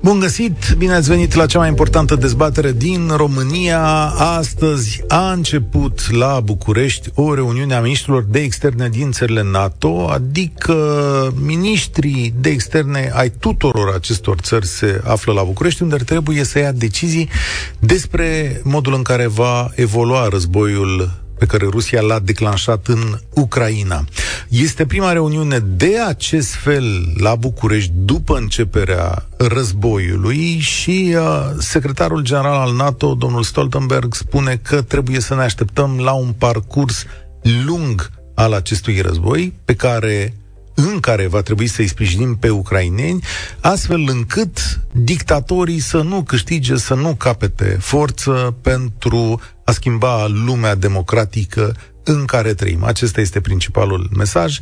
Bun găsit, bine ați venit la cea mai importantă dezbatere din România. Astăzi a început la București o reuniune a ministrilor de externe din țările NATO, adică ministrii de externe ai tuturor acestor țări se află la București, unde trebuie să ia decizii despre modul în care va evolua războiul pe care Rusia l-a declanșat în Ucraina. Este prima reuniune de acest fel la București după începerea războiului și uh, secretarul general al NATO, domnul Stoltenberg, spune că trebuie să ne așteptăm la un parcurs lung al acestui război pe care în care va trebui să-i sprijinim pe ucraineni, astfel încât dictatorii să nu câștige, să nu capete forță pentru a schimba lumea democratică în care trăim. Acesta este principalul mesaj.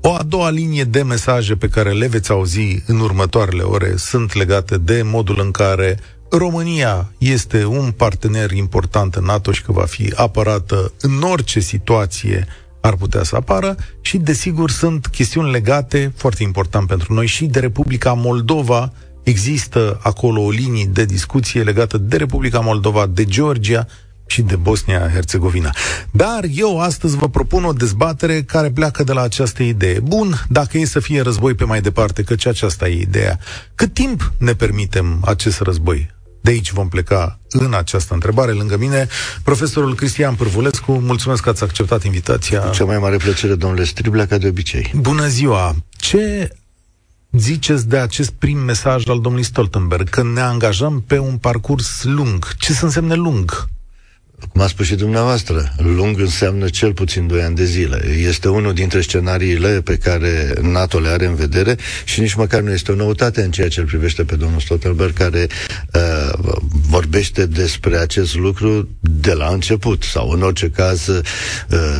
O a doua linie de mesaje pe care le veți auzi în următoarele ore sunt legate de modul în care România este un partener important în NATO și că va fi apărată în orice situație ar putea să apară și, desigur, sunt chestiuni legate, foarte important pentru noi, și de Republica Moldova. Există acolo o linie de discuție legată de Republica Moldova, de Georgia și de Bosnia-Herzegovina. Dar eu astăzi vă propun o dezbatere care pleacă de la această idee. Bun, dacă e să fie război pe mai departe, căci aceasta e ideea. Cât timp ne permitem acest război? De aici vom pleca în această întrebare. Lângă mine, profesorul Cristian Pârvulescu. Mulțumesc că ați acceptat invitația. Cu cea mai mare plăcere, domnule Striblea, ca de obicei. Bună ziua! Ce ziceți de acest prim mesaj al domnului Stoltenberg, că ne angajăm pe un parcurs lung? Ce să însemne lung? Cum a spus și dumneavoastră, lung înseamnă cel puțin 2 ani de zile. Este unul dintre scenariile pe care NATO le are în vedere și nici măcar nu este o noutate în ceea ce îl privește pe domnul Stoltenberg, care uh, vorbește despre acest lucru de la început, sau în orice caz, uh,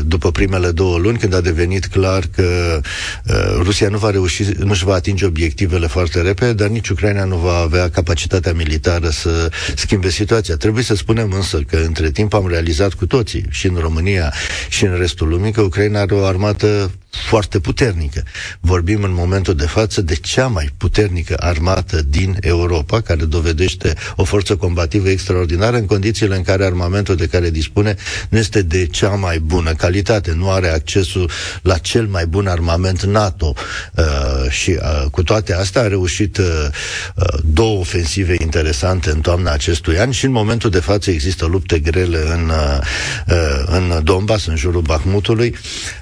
după primele două luni, când a devenit clar că uh, Rusia nu va reuși, nu își va atinge obiectivele foarte repede, dar nici Ucraina nu va avea capacitatea militară să schimbe situația. Trebuie să spunem însă că între timp timp am realizat cu toții, și în România și în restul lumii, că Ucraina are o armată foarte puternică. Vorbim în momentul de față de cea mai puternică armată din Europa, care dovedește o forță combativă extraordinară în condițiile în care armamentul de care dispune nu este de cea mai bună calitate, nu are accesul la cel mai bun armament NATO. Uh, și uh, cu toate astea a reușit uh, uh, două ofensive interesante în toamna acestui an și în momentul de față există lupte grele în, uh, uh, în Donbass, în jurul Bahmutului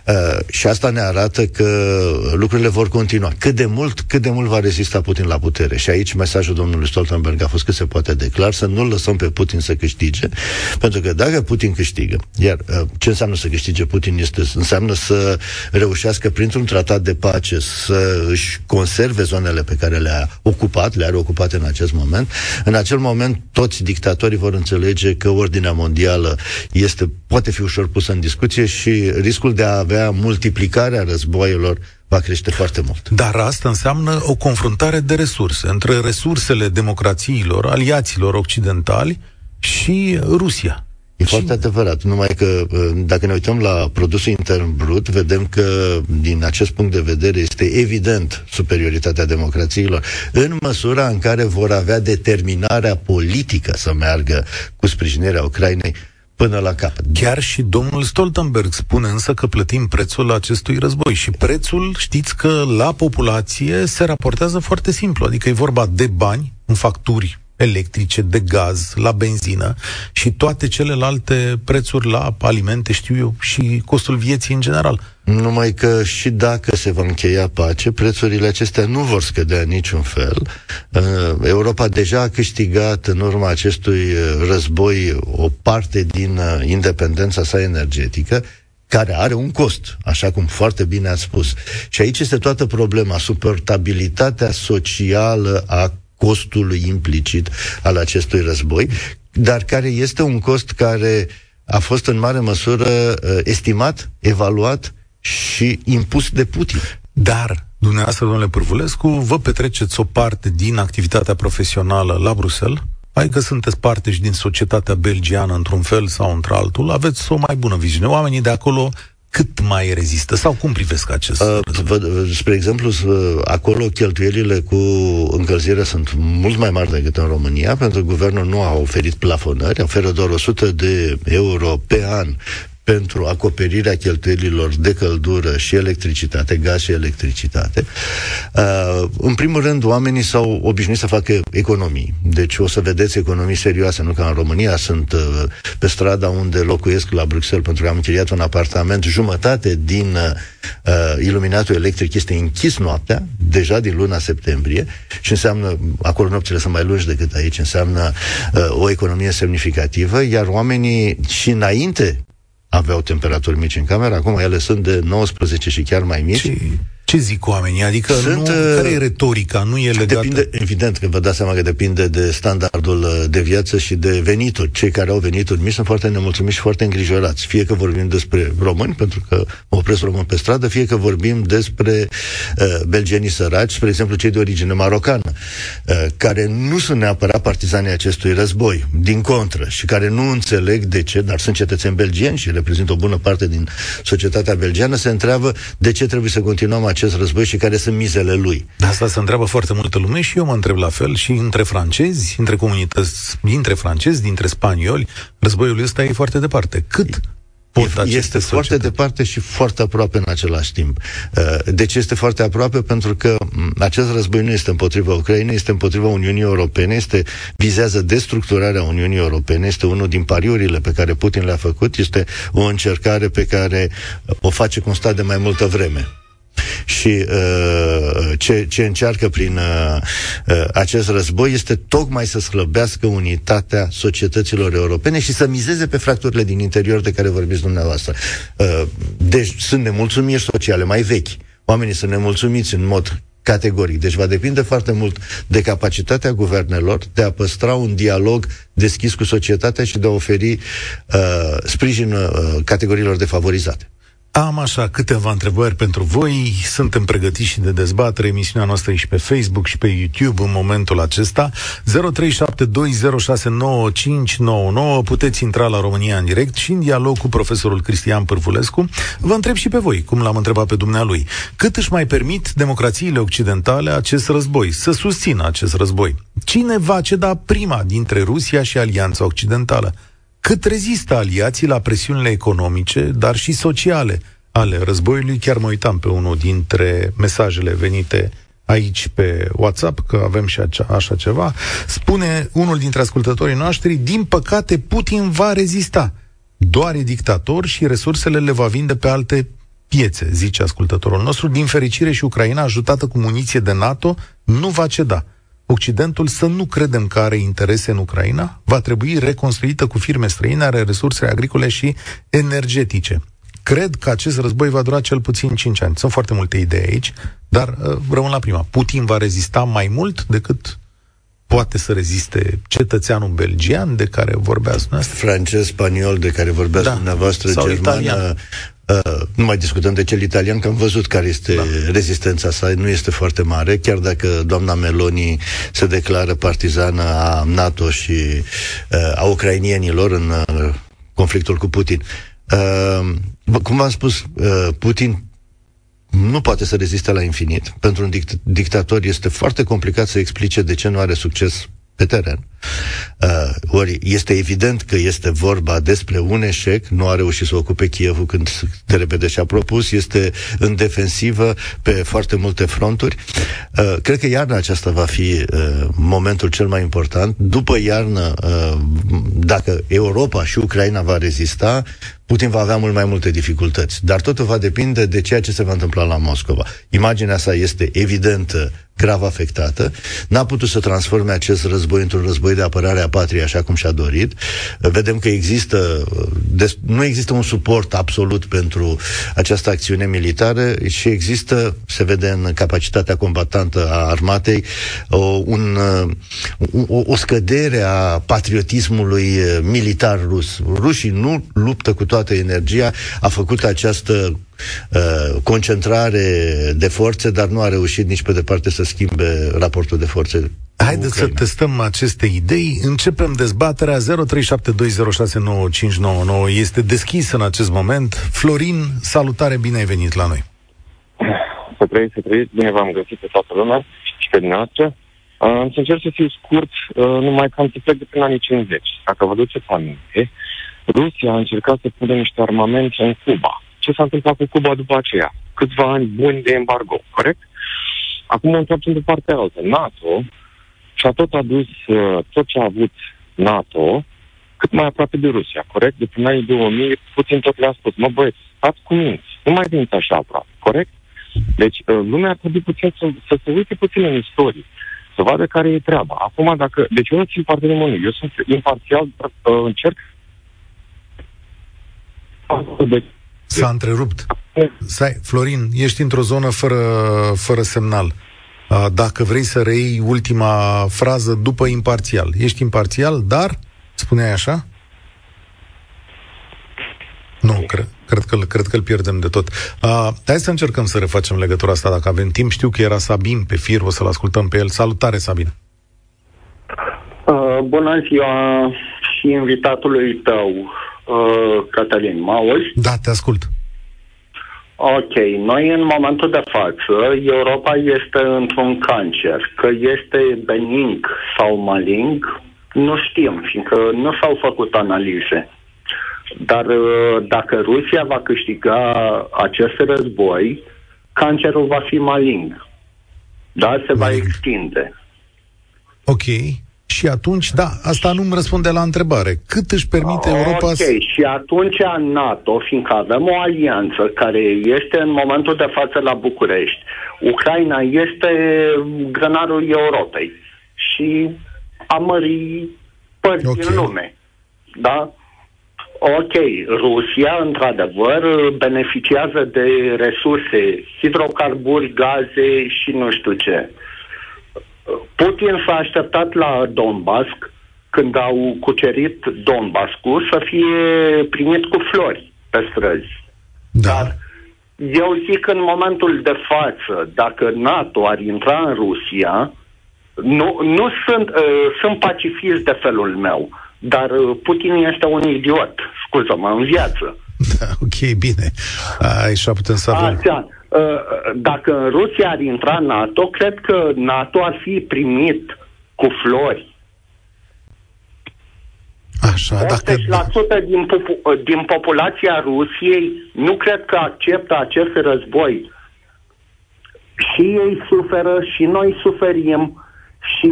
uh, și asta ne ne arată că lucrurile vor continua. Cât de mult, cât de mult va rezista Putin la putere. Și aici mesajul domnului Stoltenberg a fost cât se poate declar, să nu-l lăsăm pe Putin să câștige, pentru că dacă Putin câștigă, iar uh, ce înseamnă să câștige Putin este, înseamnă să reușească printr-un tratat de pace să își conserve zonele pe care le-a ocupat, le are ocupate în acest moment. În acel moment toți dictatorii vor înțelege că ordinea mondială este, poate fi ușor pusă în discuție și riscul de a avea multiplicare confruntarea războaielor va crește foarte mult. Dar asta înseamnă o confruntare de resurse între resursele democrațiilor, aliaților occidentali și Rusia. E și... foarte adevărat, numai că uh, dacă ne uităm la produsul intern brut, vedem că din acest punct de vedere este evident superioritatea democrațiilor în măsura în care vor avea determinarea politică să meargă cu sprijinirea Ucrainei până la capăt. Chiar și domnul Stoltenberg spune însă că plătim prețul acestui război și prețul, știți că la populație se raportează foarte simplu, adică e vorba de bani în facturi electrice, de gaz, la benzină și toate celelalte prețuri la alimente, știu eu, și costul vieții în general. Numai că și dacă se va încheia pace, prețurile acestea nu vor scădea niciun fel. Uh, Europa deja a câștigat în urma acestui uh, război o parte din uh, independența sa energetică, care are un cost, așa cum foarte bine ați spus. Și aici este toată problema, suportabilitatea socială a costului implicit al acestui război, dar care este un cost care a fost în mare măsură uh, estimat, evaluat și impus de Putin. Dar, dumneavoastră, domnule Pârvulescu, vă petreceți o parte din activitatea profesională la Bruxelles, adică sunteți parte și din societatea belgiană într-un fel sau într-altul, aveți o mai bună viziune. Oamenii de acolo cât mai rezistă? Sau cum privesc acest uh, vă, Spre exemplu, acolo cheltuielile cu încălzirea sunt mult mai mari decât în România, pentru că guvernul nu a oferit plafonări, oferă doar 100 de euro pe an pentru acoperirea cheltuielilor de căldură și electricitate, gaz și electricitate. Uh, în primul rând, oamenii s-au obișnuit să facă economii. Deci o să vedeți economii serioase, nu ca în România. Sunt uh, pe strada unde locuiesc la Bruxelles, pentru că am închiriat un apartament. Jumătate din uh, iluminatul electric este închis noaptea, deja din luna septembrie, și înseamnă, acolo nopțile sunt mai lungi decât aici, înseamnă uh, o economie semnificativă, iar oamenii și înainte aveau temperaturi mici în cameră, acum ele sunt de 19 și chiar mai mici. Și ce zic oamenii? Adică Sunt, nu, uh, care e retorica? Nu e legată? Depinde, evident că vă dați seama că depinde de standardul uh, de viață și de venituri. Cei care au venituri mici sunt foarte nemulțumiți și foarte îngrijorați. Fie că vorbim despre români, pentru că mă opresc român pe stradă, fie că vorbim despre uh, belgenii săraci, spre exemplu cei de origine marocană, uh, care nu sunt neapărat partizanii acestui război, din contră, și care nu înțeleg de ce, dar sunt cetățeni belgieni și reprezintă o bună parte din societatea belgiană, se întreabă de ce trebuie să continuăm acest acest război și care sunt mizele lui. De asta se întreabă foarte multă lume și eu mă întreb la fel și între francezi, între comunități, dintre francezi, dintre spanioli, războiul ăsta e foarte departe. Cât pot este societăți. foarte departe și foarte aproape în același timp. Uh, de ce este foarte aproape? Pentru că acest război nu este împotriva Ucrainei, este împotriva Uniunii Europene, este vizează destructurarea Uniunii Europene, este unul din pariurile pe care Putin le-a făcut, este o încercare pe care o face constat de mai multă vreme și uh, ce, ce încearcă prin uh, uh, acest război este tocmai să slăbească unitatea societăților europene și să mizeze pe fracturile din interior de care vorbiți dumneavoastră. Uh, deci sunt nemulțumiri sociale mai vechi. Oamenii sunt nemulțumiți în mod categoric. Deci va depinde foarte mult de capacitatea guvernelor de a păstra un dialog deschis cu societatea și de a oferi uh, sprijin uh, categoriilor defavorizate. Am așa câteva întrebări pentru voi. Suntem pregătiți și de dezbatere. Emisiunea noastră e și pe Facebook și pe YouTube în momentul acesta. 0372069599. Puteți intra la România în direct și în dialog cu profesorul Cristian Pârvulescu. Vă întreb și pe voi, cum l-am întrebat pe dumnealui. Cât își mai permit democrațiile occidentale acest război, să susțină acest război? Cine va ceda prima dintre Rusia și Alianța Occidentală? Cât rezistă aliații la presiunile economice, dar și sociale ale războiului. Chiar mă uitam pe unul dintre mesajele venite aici pe WhatsApp, că avem și acea, așa ceva, spune unul dintre ascultătorii noștri, din păcate Putin va rezista. Doar e dictator și resursele le va vinde pe alte piețe, zice ascultătorul nostru. Din fericire și Ucraina, ajutată cu muniție de NATO, nu va ceda. Occidentul să nu credem că are interese în Ucraina, va trebui reconstruită cu firme străine, are resurse agricole și energetice. Cred că acest război va dura cel puțin 5 ani. Sunt foarte multe idei aici, dar uh, rămân la prima. Putin va rezista mai mult decât poate să reziste cetățeanul belgian de care vorbeați dumneavoastră? Francez, spaniol de care vorbeați da. dumneavoastră, Sau germană, italian. Uh, nu mai discutăm de cel italian, că am văzut care este da. rezistența sa, nu este foarte mare, chiar dacă doamna Meloni se declară partizană a NATO și uh, a ucrainienilor în uh, conflictul cu Putin. Uh, cum v-am spus, uh, Putin nu poate să reziste la infinit. Pentru un dict- dictator este foarte complicat să explice de ce nu are succes pe teren. Uh, ori este evident că este vorba despre un eșec, nu a reușit să ocupe Kievul când de repede și-a propus, este în defensivă pe foarte multe fronturi. Uh, cred că iarna aceasta va fi uh, momentul cel mai important. După iarnă, uh, dacă Europa și Ucraina va rezista, Putin va avea mult mai multe dificultăți. Dar totul va depinde de ceea ce se va întâmpla la Moscova. Imaginea sa este evidentă, grav afectată. N-a putut să transforme acest război într-un război de apărare a patriei așa cum și-a dorit. Vedem că există, des, nu există un suport absolut pentru această acțiune militară și există, se vede în capacitatea combatantă a armatei, o, un, o, o scădere a patriotismului militar rus. Rușii nu luptă cu toată energia, a făcut această Uh, concentrare de forțe, dar nu a reușit nici pe departe să schimbe raportul de forțe Haideți să testăm aceste idei. Începem dezbaterea 0372069599. Este deschis în acest moment. Florin, salutare, bine ai venit la noi. Să trăiți, să trăiți, bine v-am găsit pe toată lumea și pe dumneavoastră. Uh, am să încerc să fiu scurt, uh, numai că am să plec de prin anii 50. Dacă vă duceți aminte, Rusia a încercat să pună niște armamente în Cuba. Ce s-a întâmplat cu Cuba după aceea? Câțiva ani buni de embargo, corect? Acum o întoarcem de partea altă. NATO și-a tot adus uh, tot ce a avut NATO cât mai aproape de Rusia, corect? De prin anii 2000, Putin tot le-a spus, mă băieți, stați cu minți, nu mai veniți așa aproape, corect? Deci uh, lumea ar trebui puțin să, să se uite puțin în istorie, să vadă care e treaba. Acum, dacă... Deci eu nu țin parte de mână, eu sunt imparțial, uh, încerc S-a întrerupt. Stai, Florin, ești într-o zonă fără, fără semnal. Dacă vrei să reiei ultima frază după imparțial. Ești imparțial, dar, spuneai așa? Nu, cred, cred, că, cred că îl pierdem de tot. Uh, hai să încercăm să refacem legătura asta dacă avem timp. Știu că era Sabin pe fir, o să-l ascultăm pe el. Salutare, Sabin! Uh, bună ziua și invitatului tău, uh, Cătălin. Mă auzi? Da, te ascult. Ok, noi în momentul de față, Europa este într-un cancer. Că este benign sau malign, nu știm, fiindcă nu s-au făcut analize. Dar uh, dacă Rusia va câștiga acest război, cancerul va fi malign. Da, se va extinde. Ok. Și atunci, da, asta nu-mi răspunde la întrebare. Cât își permite okay. Europa să... Ok, și atunci NATO, fiindcă avem o alianță care este în momentul de față la București, Ucraina este grănarul Europei și a mări părți okay. din lume. Da? Ok, Rusia, într-adevăr, beneficiază de resurse, hidrocarburi, gaze și nu știu ce. Putin s-a așteptat la Donbass, când au cucerit Donbass-ul, să fie primit cu flori pe străzi. Da. Dar eu zic în momentul de față, dacă NATO ar intra în Rusia, nu, nu sunt, uh, sunt pacifist de felul meu, dar uh, Putin este un idiot, scuză-mă, în viață. Da, ok, bine. Așa putem să avem. Așa. Uh, dacă în Rusia ar intra NATO, cred că NATO ar fi primit cu flori. Așa, 80% dacă... din, popu- din populația Rusiei nu cred că acceptă acest război. Și ei suferă, și noi suferim, și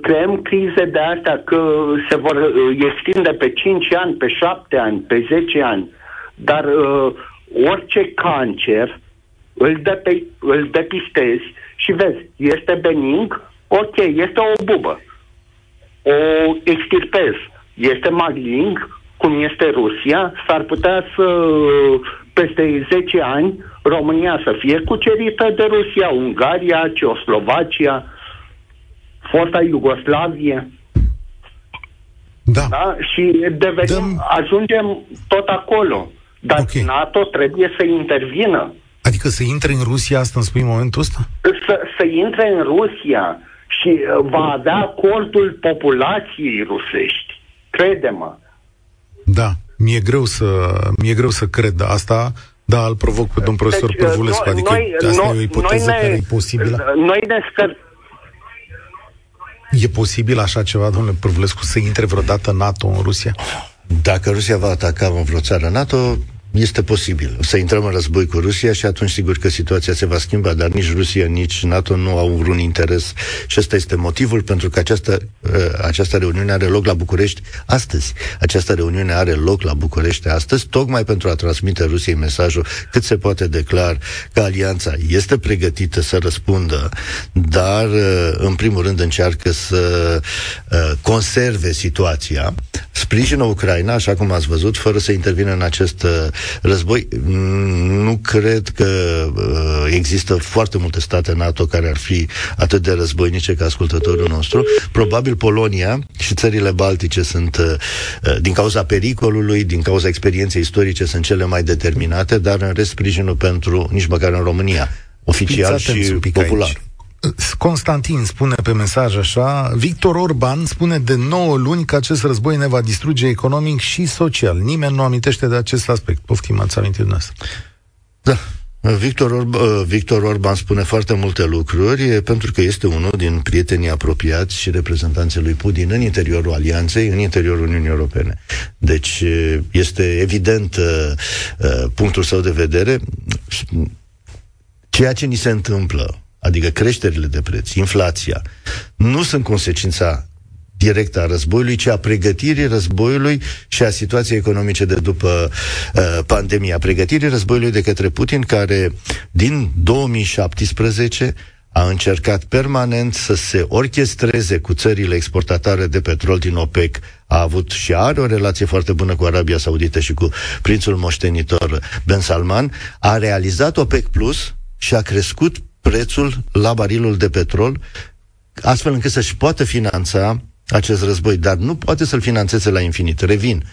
creăm crize de astea că se vor uh, extinde pe 5 ani, pe 7 ani, pe 10 ani. Dar uh, orice cancer îl, depe, îl depistezi și vezi, este benign, ok, este o bubă. O extirpezi. Este malign, cum este Rusia, s-ar putea să, peste 10 ani, România să fie cucerită de Rusia, Ungaria, Ceoslovacia, fosta Iugoslavie. Da. da? Și devenim, Dăm... ajungem tot acolo. Dar okay. NATO trebuie să intervină. Adică să intre în Rusia, asta îmi spui în momentul ăsta? Să, să intre în Rusia și uh, va avea acordul populației rusești. Crede-mă. Da, mi-e greu să, mi-e greu să cred asta, da, îl provoc pe domnul profesor deci, Părvulescu, adică noi, asta noi, e o ipoteză noi ne, care e posibilă? Noi ne scăr... E posibil așa ceva, domnule Părvulescu, să intre vreodată NATO în Rusia? Dacă Rusia va ataca vreo țară NATO, este posibil să intrăm în război cu Rusia și atunci sigur că situația se va schimba, dar nici Rusia, nici NATO nu au vreun interes și ăsta este motivul pentru că această, uh, această reuniune are loc la București astăzi. Această reuniune are loc la București astăzi, tocmai pentru a transmite Rusiei mesajul cât se poate declar că alianța este pregătită să răspundă, dar uh, în primul rând încearcă să uh, conserve situația, sprijină Ucraina, așa cum ați văzut, fără să intervină în acest război. Nu cred că uh, există foarte multe state NATO care ar fi atât de războinice ca ascultătorul nostru. Probabil Polonia și țările baltice sunt, uh, uh, din cauza pericolului, din cauza experienței istorice, sunt cele mai determinate, dar în rest sprijinul pentru, nici măcar în România, oficial și popular. Aici. Constantin spune pe mesaj așa, Victor Orban spune de 9 luni că acest război ne va distruge economic și social. Nimeni nu amintește de acest aspect. Poftim, ați amintit dumneavoastră. Da, Victor, Orb- uh, Victor Orban spune foarte multe lucruri pentru că este unul din prietenii apropiați și reprezentanții lui Putin în interiorul alianței, în interiorul Uniunii Europene. Deci este evident uh, uh, punctul său de vedere. Ceea ce ni se întâmplă, adică creșterile de preț, inflația, nu sunt consecința directă a războiului, ci a pregătirii războiului și a situației economice de după uh, pandemie. A pregătirii războiului de către Putin, care din 2017 a încercat permanent să se orchestreze cu țările exportatoare de petrol din OPEC, a avut și are o relație foarte bună cu Arabia Saudită și cu prințul moștenitor Ben Salman, a realizat OPEC Plus și a crescut prețul la barilul de petrol, astfel încât să-și poată finanța acest război, dar nu poate să-l finanțeze la infinit. Revin.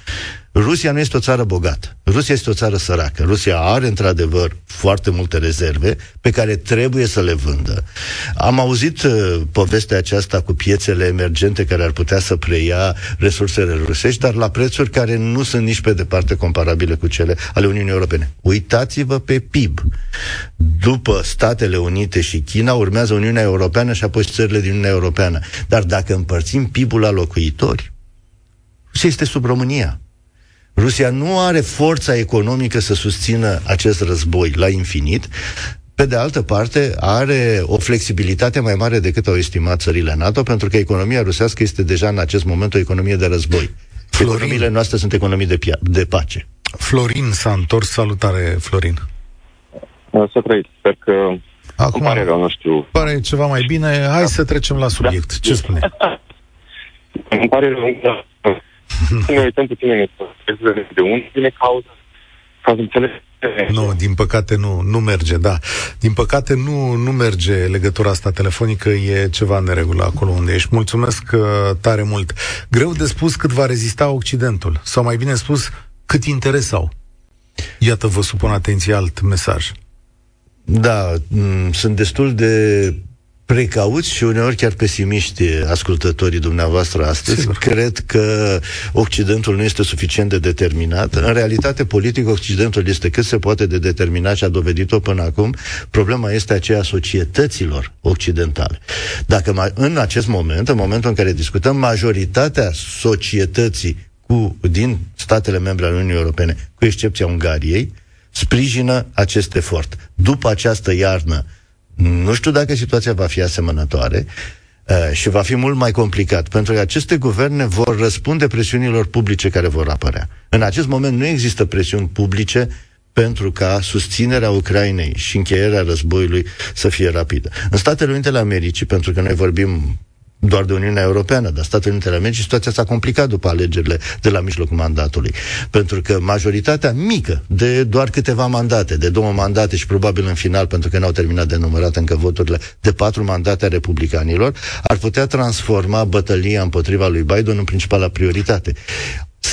Rusia nu este o țară bogată. Rusia este o țară săracă. Rusia are, într-adevăr, foarte multe rezerve pe care trebuie să le vândă. Am auzit uh, povestea aceasta cu piețele emergente care ar putea să preia resursele rusești, dar la prețuri care nu sunt nici pe departe comparabile cu cele ale Uniunii Europene. Uitați-vă pe PIB. După Statele Unite și China, urmează Uniunea Europeană și apoi țările din Uniunea Europeană. Dar dacă împărțim PIB-ul la locuitori, ce este sub România. Rusia nu are forța economică să susțină acest război la infinit, pe de altă parte, are o flexibilitate mai mare decât au estimat țările NATO, pentru că economia rusească este deja în acest moment o economie de război. Florin. Economiile noastre sunt economii de, pia- de pace. Florin s-a întors. Salutare, Florin. Să trăiți. Sper că Acum, pare rău, nu știu. Pare ceva mai bine. Hai da. să trecem la subiect. Da. Ce spune? Îmi pare rău, da. ne uităm puțin în de unde vine cauza, ca să înțeleg nu, din păcate nu, nu merge, da. Din păcate nu, nu merge legătura asta telefonică, e ceva în neregulă acolo unde ești. Mulțumesc uh, tare mult. Greu de spus cât va rezista Occidentul, sau mai bine spus, cât interes au. Iată, vă supun atenție alt mesaj. Da, m- sunt destul de precauți și uneori chiar pesimiști ascultătorii dumneavoastră astăzi. Sigur. Cred că Occidentul nu este suficient de determinat. În realitate, politic, Occidentul este cât se poate de determinat și a dovedit-o până acum. Problema este aceea societăților occidentale. Dacă în acest moment, în momentul în care discutăm, majoritatea societății cu, din statele membre ale Uniunii Europene, cu excepția Ungariei, sprijină acest efort. După această iarnă nu știu dacă situația va fi asemănătoare uh, și va fi mult mai complicat, pentru că aceste guverne vor răspunde presiunilor publice care vor apărea. În acest moment nu există presiuni publice pentru ca susținerea Ucrainei și încheierea războiului să fie rapidă. În Statele Unite ale Americii, pentru că noi vorbim doar de Uniunea Europeană, dar Statele Unite ale Americii, situația s-a complicat după alegerile de la mijlocul mandatului. Pentru că majoritatea mică, de doar câteva mandate, de două mandate și probabil în final, pentru că n-au terminat de numărat încă voturile, de patru mandate a republicanilor, ar putea transforma bătălia împotriva lui Biden în principala prioritate.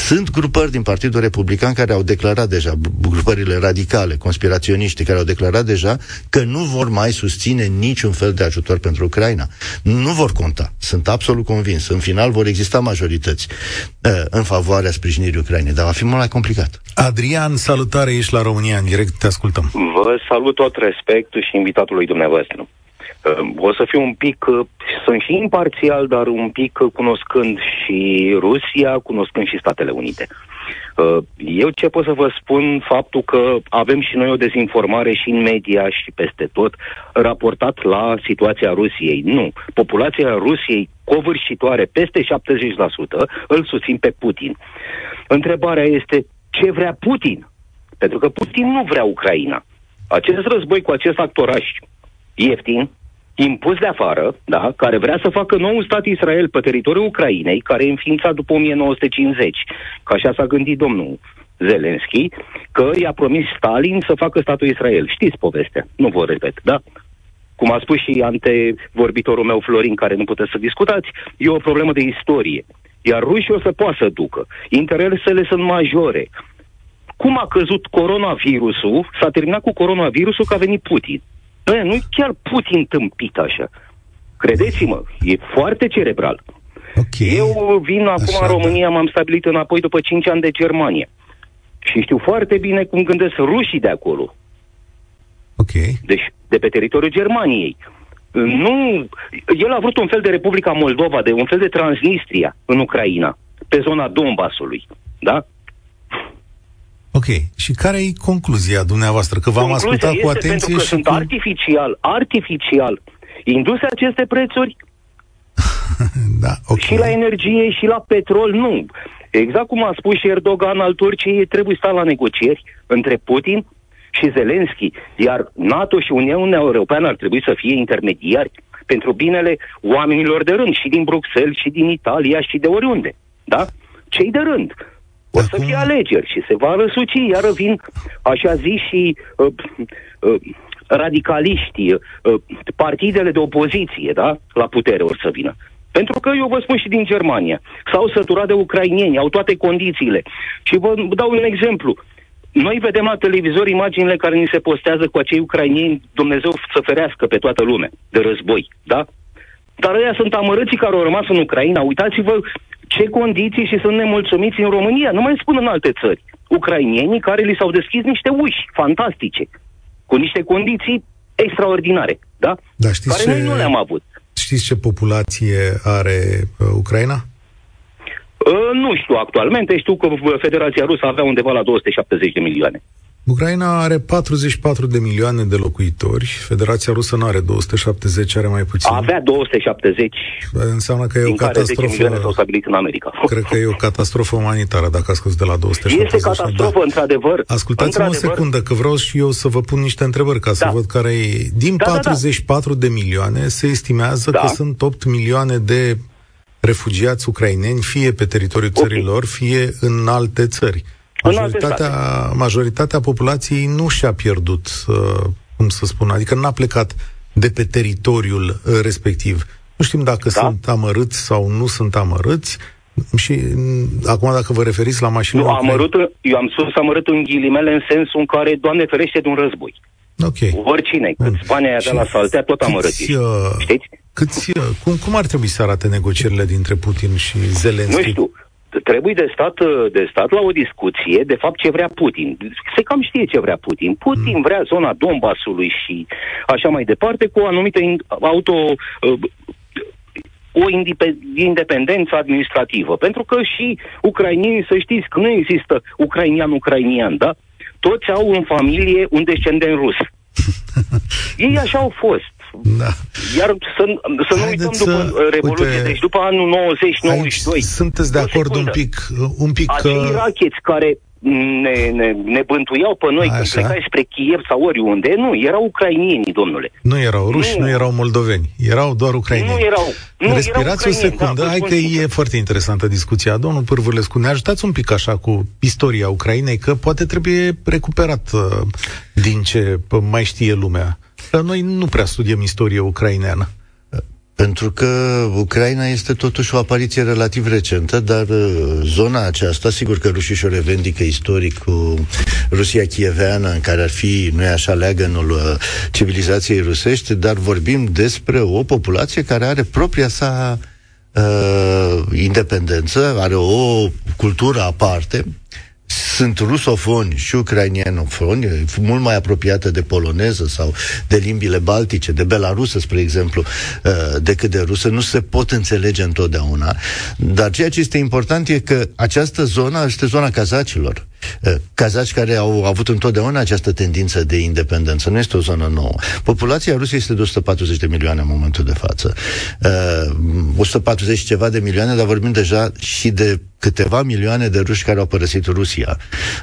Sunt grupări din Partidul Republican care au declarat deja, grupările radicale, conspiraționiști, care au declarat deja că nu vor mai susține niciun fel de ajutor pentru Ucraina. Nu vor conta. Sunt absolut convins. În final vor exista majorități uh, în favoarea sprijinirii Ucrainei, dar va fi mult mai complicat. Adrian, salutare, ești la România în direct, te ascultăm. Vă salut tot respectul și invitatului dumneavoastră. Ehm, o să fiu un pic, uh, sunt și imparțial, dar un pic uh, cunoscând și Rusia, cunoscând și Statele Unite. Uh, eu ce pot să vă spun, faptul că avem și noi o dezinformare și în media și peste tot, raportat la situația Rusiei. Nu. Populația Rusiei covârșitoare, peste 70%, îl susțin pe Putin. Întrebarea este ce vrea Putin? Pentru că Putin nu vrea Ucraina. Acest război cu acest actoraș ieftin, impus de afară, da, care vrea să facă nou stat Israel pe teritoriul Ucrainei, care e înființat după 1950, că așa s-a gândit domnul Zelenski, că i-a promis Stalin să facă statul Israel. Știți povestea, nu vă repet, da? Cum a spus și antevorbitorul meu Florin, care nu puteți să discutați, e o problemă de istorie. Iar rușii o să poată să ducă. Interesele sunt majore. Cum a căzut coronavirusul, s-a terminat cu coronavirusul că a venit Putin. Bă, nu chiar Putin tâmpit așa. Credeți-mă, e foarte cerebral. Okay. Eu vin acum Așa, în România, da. m-am stabilit înapoi după 5 ani de Germania. Și știu foarte bine cum gândesc rușii de acolo. Ok. Deci, de pe teritoriul Germaniei. Nu, el a vrut un fel de Republica Moldova, de un fel de Transnistria în Ucraina, pe zona Donbasului. Da? Ok. Și care e concluzia dumneavoastră? Că v-am Concluzia ascultat cu este atenție pentru că și sunt cu... artificial, artificial induse aceste prețuri Da, ok. și la energie și la petrol, nu. Exact cum a spus și Erdogan al Turciei, trebuie stat la negocieri între Putin și Zelensky, iar NATO și Uniunea Europeană ar trebui să fie intermediari pentru binele oamenilor de rând, și din Bruxelles, și din Italia, și de oriunde. Da? Cei de rând. O să Acum- fie alegeri și se va răsuci, iar vin așa zi și uh, uh, radicaliștii, uh, partidele de opoziție, da? La putere or să vină. Pentru că eu vă spun și din Germania, s-au săturat de ucrainieni, au toate condițiile. Și vă dau un exemplu. Noi vedem la televizor imaginile care ni se postează cu acei ucrainieni, Dumnezeu să ferească pe toată lumea de război, da? Dar ăia sunt amărâții care au rămas în Ucraina. Uitați-vă ce condiții și sunt nemulțumiți în România. Nu mai spun în alte țări. Ucrainienii care li s-au deschis niște uși fantastice, cu niște condiții extraordinare, da? Da, știți care ce- noi nu le-am avut. Știți ce populație are uh, Ucraina? Uh, nu știu actualmente, știu că uh, Federația Rusă avea undeva la 270 de milioane. Ucraina are 44 de milioane de locuitori, Federația Rusă nu are 270, are mai puțin. Avea 270, Înseamnă că e o din care 10 milioane s-au catastrofă. stabilit în America. Cred că e o catastrofă umanitară dacă a scăzut de la 270. Este catastrofă, Da. într-adevăr. Ascultați-mă o Într-adevăr, secundă, că vreau și eu să vă pun niște întrebări ca să Da. văd care e. Din Da, da, da. 44 de milioane se estimează Da. că sunt 8 milioane de refugiați ucraineni, fie pe teritoriul Ok. țărilor, fie în alte țări. În alte Majoritatea, majoritatea populației nu și-a pierdut, uh, cum să spun, adică n-a plecat de pe teritoriul uh, respectiv. Nu știm dacă Da. sunt amărâți sau nu sunt amărâți. Și mm, acum dacă vă referiți la mașinile Nu, ucraine- amărât, eu am spus amărât în ghilimele în sensul în care, Doamne ferește, de un război. Ok. Oricine, câți bani ai avea Și la saltea, tot amărât câți, ești. uh, Știți? Câți, uh, cum, cum ar trebui să arate negocierile dintre Putin și Zelensky? Nu știu. Trebuie de stat, uh, de stat la o discuție, de fapt, ce vrea Putin. Se cam știe ce vrea Putin. Putin Mm. vrea zona Donbasului și așa mai departe, cu o anumită in- auto... uh, o indipe- independență administrativă. Pentru că și ucrainienii, să știți că nu există ucrainian-ucrainian, da? Toți au în familie un descendent rus. Ei așa au fost. Da. Iar să, să nu Haideți uităm după să- uh, Revoluție, uite, deci după anul 90-92. Aici sunteți de O acord un secundă. pic, uh, un pic Acei că... racheți care ne, ne, ne bântuiau pe noi când Așa. plecai spre Kiev sau oriunde, nu, erau ucrainienii, domnule. Nu erau ruși, nu, Nu. erau moldoveni, erau doar ucraineni. Nu erau. Nu, Respirați erau o ucraineni, secundă, da, vă hai spun că sincer. e foarte interesantă discuția. Domnul Pârvulescu, ne ajutați un pic așa cu istoria Ucrainei, că poate trebuie recuperat uh, din ce uh, mai știe lumea. Că noi nu prea studiem istorie ucraineană. Pentru că Ucraina este totuși o apariție relativ recentă, dar uh, zona aceasta, sigur că rușii și-o revendică istoric cu Rusia chieveană, în care ar fi, nu e așa, leagănul uh, civilizației rusești, dar vorbim despre o populație care are propria sa uh, independență, are o cultură aparte, sunt rusofoni și ucrainienofoni, mult mai apropiată de poloneză sau de limbile baltice, de belarusă, spre exemplu, uh, decât de rusă, nu se pot înțelege întotdeauna. Dar ceea ce este important e că această zonă este zona cazacilor. Uh, Cazaci care au avut întotdeauna această tendință de independență. Nu este o zonă nouă. Populația Rusiei este de 140 de milioane în momentul de față. Uh, 140 și ceva de milioane, dar vorbim deja și de câteva milioane de ruși care au părăsit Rusia.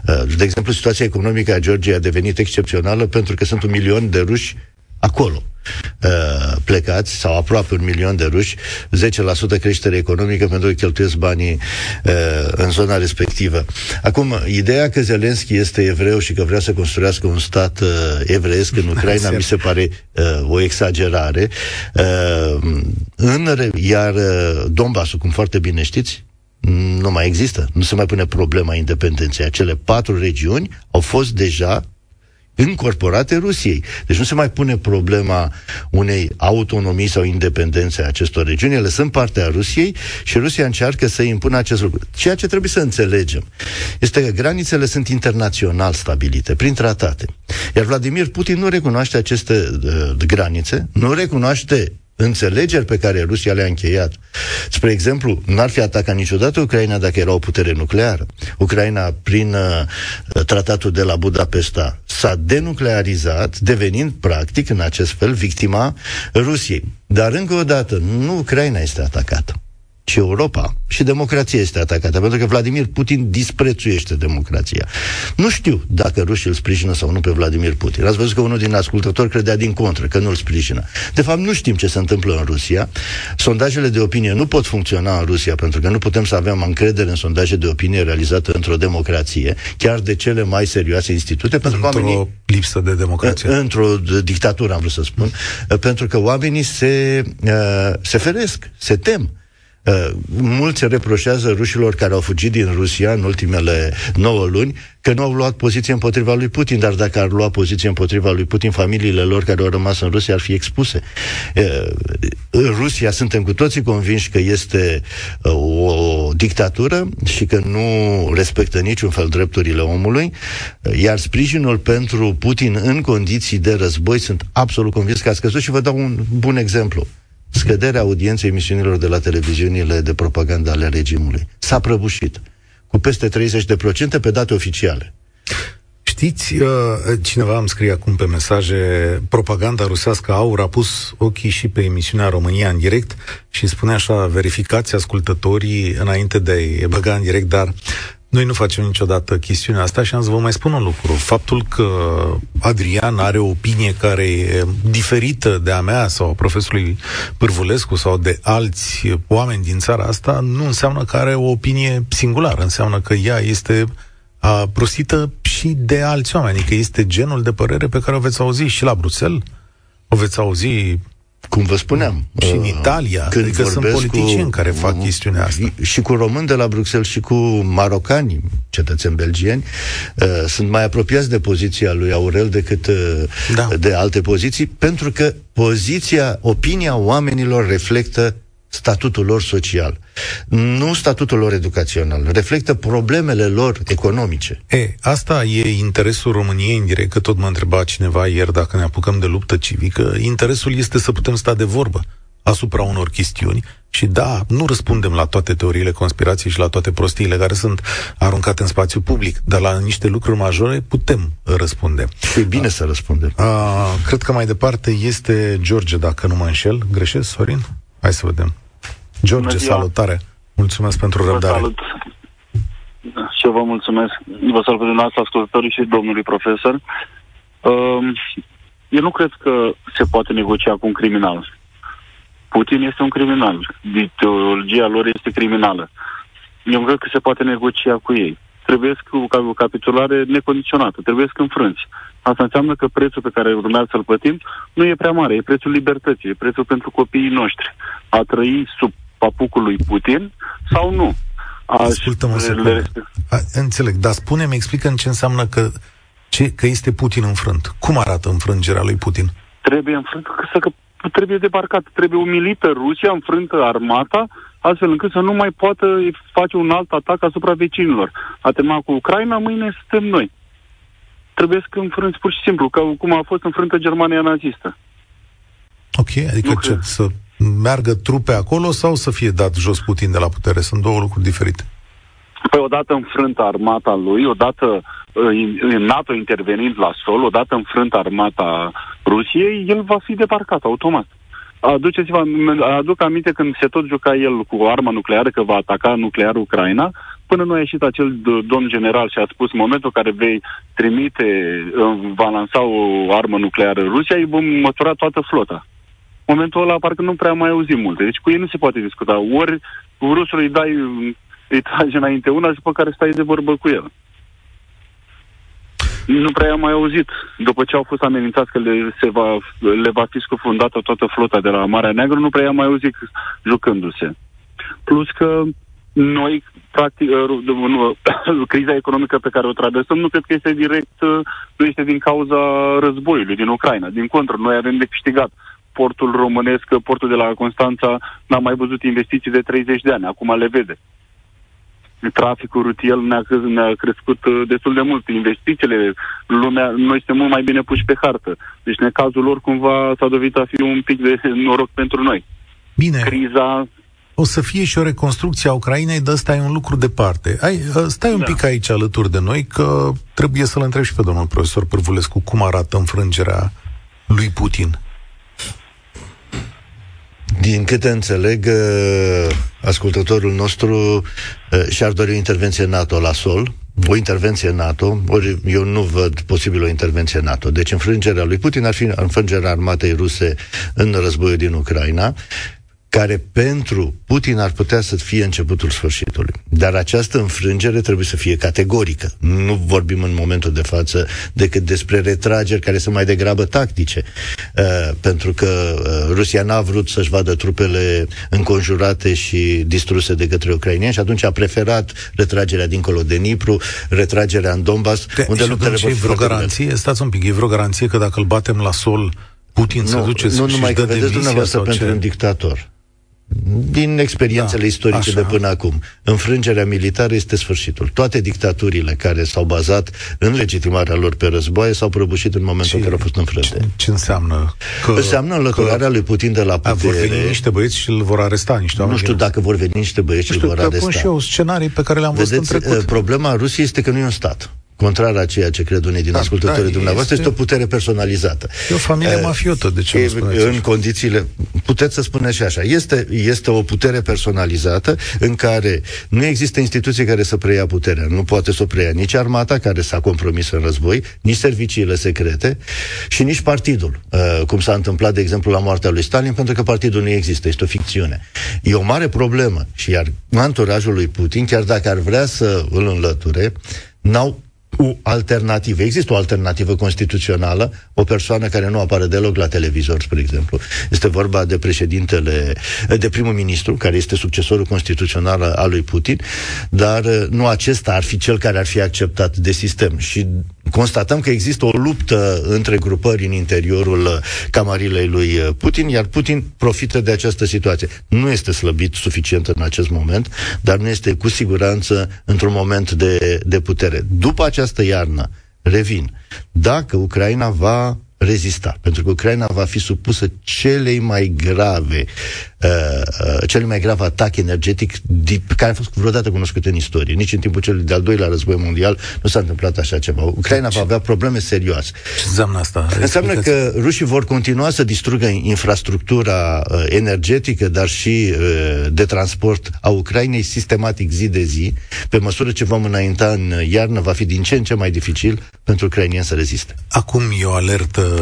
Uh, De exemplu, situația economică a Georgiei a devenit excepțională pentru că sunt un milion de ruși acolo uh, plecați, sau aproape un milion de ruși, 10% creștere economică pentru că cheltuiesc banii uh, în zona respectivă. Acum, ideea că Zelenski este evreu și că vrea să construiască un stat uh, evreiesc în Ucraina mi se pare uh, o exagerare. Uh, în re- iar uh, Donbassul, cum foarte bine știți, nu mai există. Nu se mai pune problema independenței. Acele patru regiuni au fost deja încorporate Rusiei. Deci nu se mai pune problema unei autonomii sau independențe a acestor regiuni. Ele sunt parte a Rusiei și Rusia încearcă să impună acest lucru. Ceea ce trebuie să înțelegem este că granițele sunt internațional stabilite, prin tratate. Iar Vladimir Putin nu recunoaște aceste uh, granițe, nu recunoaște înțelegeri pe care Rusia le-a încheiat. Spre exemplu, n-ar fi atacat niciodată Ucraina dacă era o putere nucleară. Ucraina, prin uh, tratatul de la Budapesta, s-a denuclearizat, devenind practic, în acest fel, victima Rusiei. Dar, încă o dată, nu Ucraina este atacată ci Europa și democrația este atacată, pentru că Vladimir Putin disprețuiește democrația. Nu știu dacă rușii îl sprijină sau nu pe Vladimir Putin. Ați văzut că unul din ascultători credea din contră, că nu îl sprijină. De fapt, nu știm ce se întâmplă în Rusia. Sondajele de opinie nu pot funcționa în Rusia, pentru că nu putem să avem încredere în sondaje de opinie realizate într-o democrație, chiar de cele mai serioase institute, pentru într-o că oamenii... lipsă de democrație. Într-o dictatură, am vrut să spun, pentru că oamenii se, uh, se feresc, se tem. Uh, mulți reproșează rușilor care au fugit din Rusia în ultimele 9 luni că nu au luat poziție împotriva lui Putin, dar dacă ar lua poziție împotriva lui Putin, familiile lor care au rămas în Rusia ar fi expuse. Uh, în Rusia suntem cu toții convinși că este uh, o dictatură și că nu respectă niciun fel drepturile omului, iar sprijinul pentru Putin în condiții de război sunt absolut convins că a scăzut și vă dau un bun exemplu scăderea audienței emisiunilor de la televiziunile de propagandă ale regimului. S-a prăbușit cu peste 30% pe date oficiale. Știți, uh, cineva îmi scrie acum pe mesaje, propaganda rusească aur a pus ochii și pe emisiunea România în direct și spune așa, verificați ascultătorii înainte de a băga în direct, dar noi nu facem niciodată chestiunea asta și am să vă mai spun un lucru. Faptul că Adrian are o opinie care e diferită de a mea sau a profesorului Pârvulescu sau de alți oameni din țara asta, nu înseamnă că are o opinie singulară. Înseamnă că ea este a, prostită și de alți oameni. Adică este genul de părere pe care o veți auzi și la Bruxelles, o veți auzi cum vă spuneam. Și în uh, Italia, când adică sunt politicieni cu, care fac chestiunea asta. Și cu români de la Bruxelles și cu marocani, cetățeni belgieni, uh, sunt mai apropiați de poziția lui Aurel decât uh, da. de alte poziții, pentru că poziția, opinia oamenilor reflectă statutul lor social, nu statutul lor educațional, reflectă problemele lor economice. E, asta e interesul României în direct, că tot mă întreba cineva ieri dacă ne apucăm de luptă civică. Interesul este să putem sta de vorbă asupra unor chestiuni și da, nu răspundem la toate teoriile conspirației și la toate prostiile care sunt aruncate în spațiu public, dar la niște lucruri majore putem răspunde. Și e bine a, să răspundem. A, cred că mai departe este George, dacă nu mă înșel. Greșesc, Sorin? Hai să vedem. George, salutare! Mulțumesc pentru răbdare. Vă salut. Și eu vă mulțumesc. Vă salut pe dumneavoastră, ascultătorii și domnului profesor. Uh, eu nu cred că se poate negocia cu un criminal. Putin este un criminal. Ideologia lor este criminală. Eu cred că se poate negocia cu ei. Trebuie cu o capitulare necondiționată. Trebuie să înfrânți. Asta înseamnă că prețul pe care urmează să-l plătim nu e prea mare. E prețul libertății, e prețul pentru copiii noștri. A trăi sub papucul lui Putin sau nu. Ascultă-mă le... A, înțeleg, dar spune-mi, explică în ce înseamnă că, ce, că este Putin înfrânt. Cum arată înfrângerea lui Putin? Trebuie înfrânt, că, că trebuie debarcat, trebuie umilită Rusia, înfrântă armata, astfel încât să nu mai poată face un alt atac asupra vecinilor. A terminat cu Ucraina, mâine suntem noi. Trebuie să înfrânți pur și simplu, ca cum a fost înfrântă Germania nazistă. Ok, adică nu ce, să meargă trupe acolo sau să fie dat jos Putin de la putere? Sunt două lucruri diferite. Păi odată înfrântă armata lui, odată uh, NATO intervenind la sol, odată înfrântă armata Rusiei, el va fi debarcat automat. Aduceți-vă, aduc aminte când se tot juca el cu o armă nucleară, că va ataca nuclear Ucraina, până nu a ieșit acel domn general și a spus, în momentul în care vei trimite, uh, va lansa o armă nucleară Rusia, îi vom mătura toată flota momentul ăla parcă nu prea mai auzim multe. Deci cu ei nu se poate discuta. Ori rusul îi dai, îi trage înainte una și pe care stai de vorbă cu el. Nu prea am mai auzit. După ce au fost amenințați că le, se va, le va fi scufundată toată flota de la Marea Neagră, nu prea am mai auzit jucându-se. Plus că noi, practic, uh, criza economică pe care o traversăm nu cred că este direct, uh, nu este din cauza războiului din Ucraina. Din contră, noi avem de câștigat. Portul românesc, portul de la Constanța, n-a mai văzut investiții de 30 de ani, acum le vede traficul rutier ne-a, ne-a crescut uh, destul de mult. Investițiile, lumea, noi suntem mult mai bine puși pe hartă. Deci, în cazul lor, cumva s-a dovedit a fi un pic de noroc pentru noi. Bine. Criza o să fie și o reconstrucție a Ucrainei, dar ăsta e un lucru departe. Ai, uh, stai un da. pic aici alături de noi, că trebuie să-l întreb și pe domnul profesor Pârvulescu cum arată înfrângerea lui Putin. Din câte înțeleg, uh, ascultătorul nostru uh, și-ar dori o intervenție NATO la sol, o intervenție NATO, ori eu nu văd posibil o intervenție NATO. Deci înfrângerea lui Putin ar fi înfrângerea armatei ruse în războiul din Ucraina care pentru Putin ar putea să fie începutul sfârșitului. Dar această înfrângere trebuie să fie categorică. Nu vorbim în momentul de față decât despre retrageri care sunt mai degrabă tactice. Uh, pentru că uh, Rusia n-a vrut să-și vadă trupele înconjurate și distruse de către ucrainieni și atunci a preferat retragerea dincolo de Nipru, retragerea în Donbass, de, unde luptele vor fi vreo garanție, stați un pic, e vreo garanție că dacă îl batem la sol Putin nu, se duce nu numai că vedeți dumneavoastră pentru ce? un dictator din experiențele da, istorice așa. de până acum. Înfrângerea militară este sfârșitul. Toate dictaturile care s-au bazat în legitimarea lor pe războaie s-au prăbușit în momentul ce, în care au fost înfrânte. Ce, ce înseamnă? Că, înseamnă înlăturarea lui Putin de la putere. Vor veni niște băieți și îl vor aresta niște oameni. Nu știu dacă vor veni niște băieți și îl vor aresta. Pun și eu scenarii pe care le-am Vedeți, văzut în trecut. Problema Rusiei este că nu e un stat contrar a ceea ce cred unii din da, ascultătorii da, dumneavoastră, este... este o putere personalizată. E o familie uh, mafiotă, de ce e, În așa? condițiile, puteți să spuneți și așa, este, este o putere personalizată în care nu există instituții care să preia puterea. Nu poate să o preia nici armata, care s-a compromis în război, nici serviciile secrete și nici partidul, uh, cum s-a întâmplat, de exemplu, la moartea lui Stalin, pentru că partidul nu există, este o ficțiune. E o mare problemă și iar anturajul lui Putin, chiar dacă ar vrea să îl înlăture, n-au o alternativă. Există o alternativă constituțională, o persoană care nu apare deloc la televizor, spre exemplu. Este vorba de președintele, de primul ministru, care este succesorul constituțional al lui Putin, dar uh, nu acesta ar fi cel care ar fi acceptat de sistem. Și constatăm că există o luptă între grupări în interiorul uh, camarilei lui uh, Putin, iar Putin profită de această situație. Nu este slăbit suficient în acest moment, dar nu este cu siguranță într-un moment de, de putere. După această iarnă, revin, dacă Ucraina va rezista, pentru că Ucraina va fi supusă celei mai grave uh, uh, cel mai grav atac energetic dip, care a fost vreodată cunoscut în istorie. Nici în timpul celui de-al doilea război mondial nu s-a întâmplat așa ceva. Ucraina va avea probleme serioase. Ce înseamnă asta? Înseamnă că rușii vor continua să distrugă infrastructura uh, energetică, dar și uh, de transport a Ucrainei sistematic zi de zi. Pe măsură ce vom înainta în iarnă, va fi din ce în ce mai dificil pentru ucrainieni să reziste. Acum e o alertă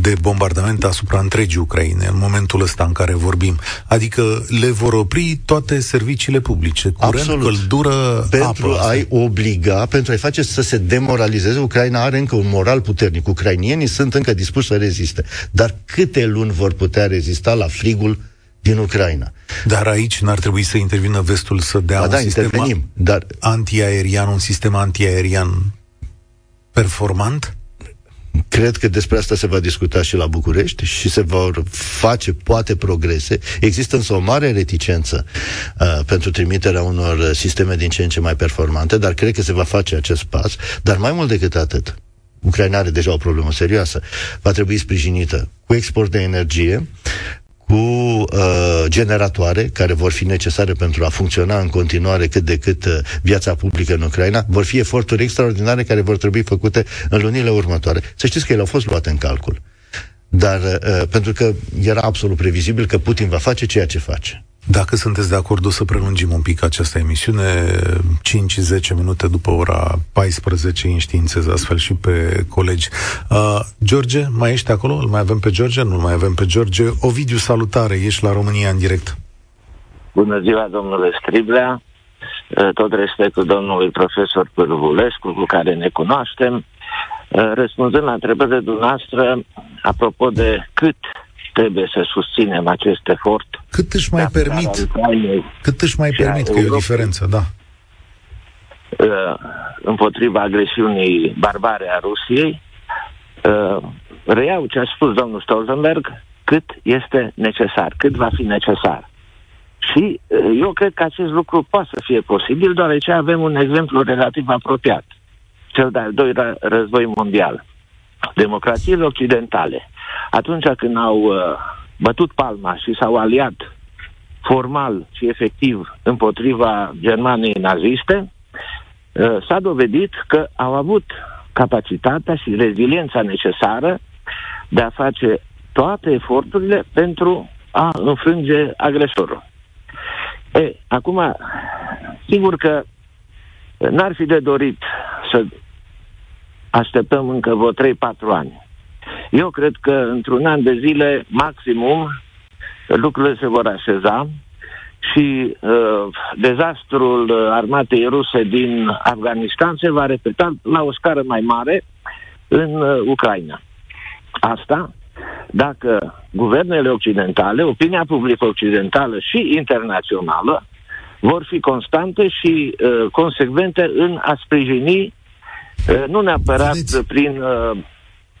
de bombardament asupra întregii Ucraine, în momentul ăsta în care vorbim vorbim. Adică le vor opri toate serviciile publice, curent, Absolut. căldură, Pentru apă. a-i obliga, pentru a-i face să se demoralizeze, Ucraina are încă un moral puternic. Ucrainienii sunt încă dispuși să reziste. Dar câte luni vor putea rezista la frigul din Ucraina. Dar aici n-ar trebui să intervină vestul să dea ba un da, sistem dar... antiaerian, un sistem antiaerian performant? Cred că despre asta se va discuta și la București și se vor face, poate, progrese. Există însă o mare reticență uh, pentru trimiterea unor sisteme din ce în ce mai performante, dar cred că se va face acest pas. Dar mai mult decât atât, Ucraina are deja o problemă serioasă. Va trebui sprijinită cu export de energie, cu uh, generatoare care vor fi necesare pentru a funcționa în continuare cât de cât uh, viața publică în Ucraina, vor fi eforturi extraordinare care vor trebui făcute în lunile următoare. Să știți că ele au fost luate în calcul. Dar uh, pentru că era absolut previzibil că Putin va face ceea ce face. Dacă sunteți de acord, o să prelungim un pic această emisiune, 5-10 minute după ora 14, înștiințez astfel și pe colegi. Uh, George, mai ești acolo? Îl mai avem pe George? Nu mai avem pe George. Ovidiu, salutare, ești la România în direct. Bună ziua, domnule Striblea, uh, tot respectul domnului profesor Pârvulescu, cu care ne cunoaștem. Uh, răspunzând la întrebările dumneavoastră, apropo de cât trebuie să susținem acest efort Cât își mai permit? Cât își mai permit că e o diferență, da. Uh, împotriva agresiunii barbare a Rusiei, uh, reiau ce a spus domnul Stoltenberg, cât este necesar, cât va fi necesar. Și uh, eu cred că acest lucru poate să fie posibil, deoarece avem un exemplu relativ apropiat. Cel de-al doilea război mondial. Democrațiile occidentale, atunci când au uh, bătut palma și s-au aliat formal și efectiv împotriva Germaniei naziste, uh, s-a dovedit că au avut capacitatea și reziliența necesară de a face toate eforturile pentru a înfrânge agresorul. E, acum, sigur că n-ar fi de dorit să așteptăm încă vreo 3-4 ani. Eu cred că într-un an de zile, maximum, lucrurile se vor așeza și uh, dezastrul armatei ruse din Afganistan se va repeta la o scară mai mare în uh, Ucraina. Asta dacă guvernele occidentale, opinia publică occidentală și internațională vor fi constante și uh, consecvente în a sprijini, uh, nu neapărat Vedeți? prin uh,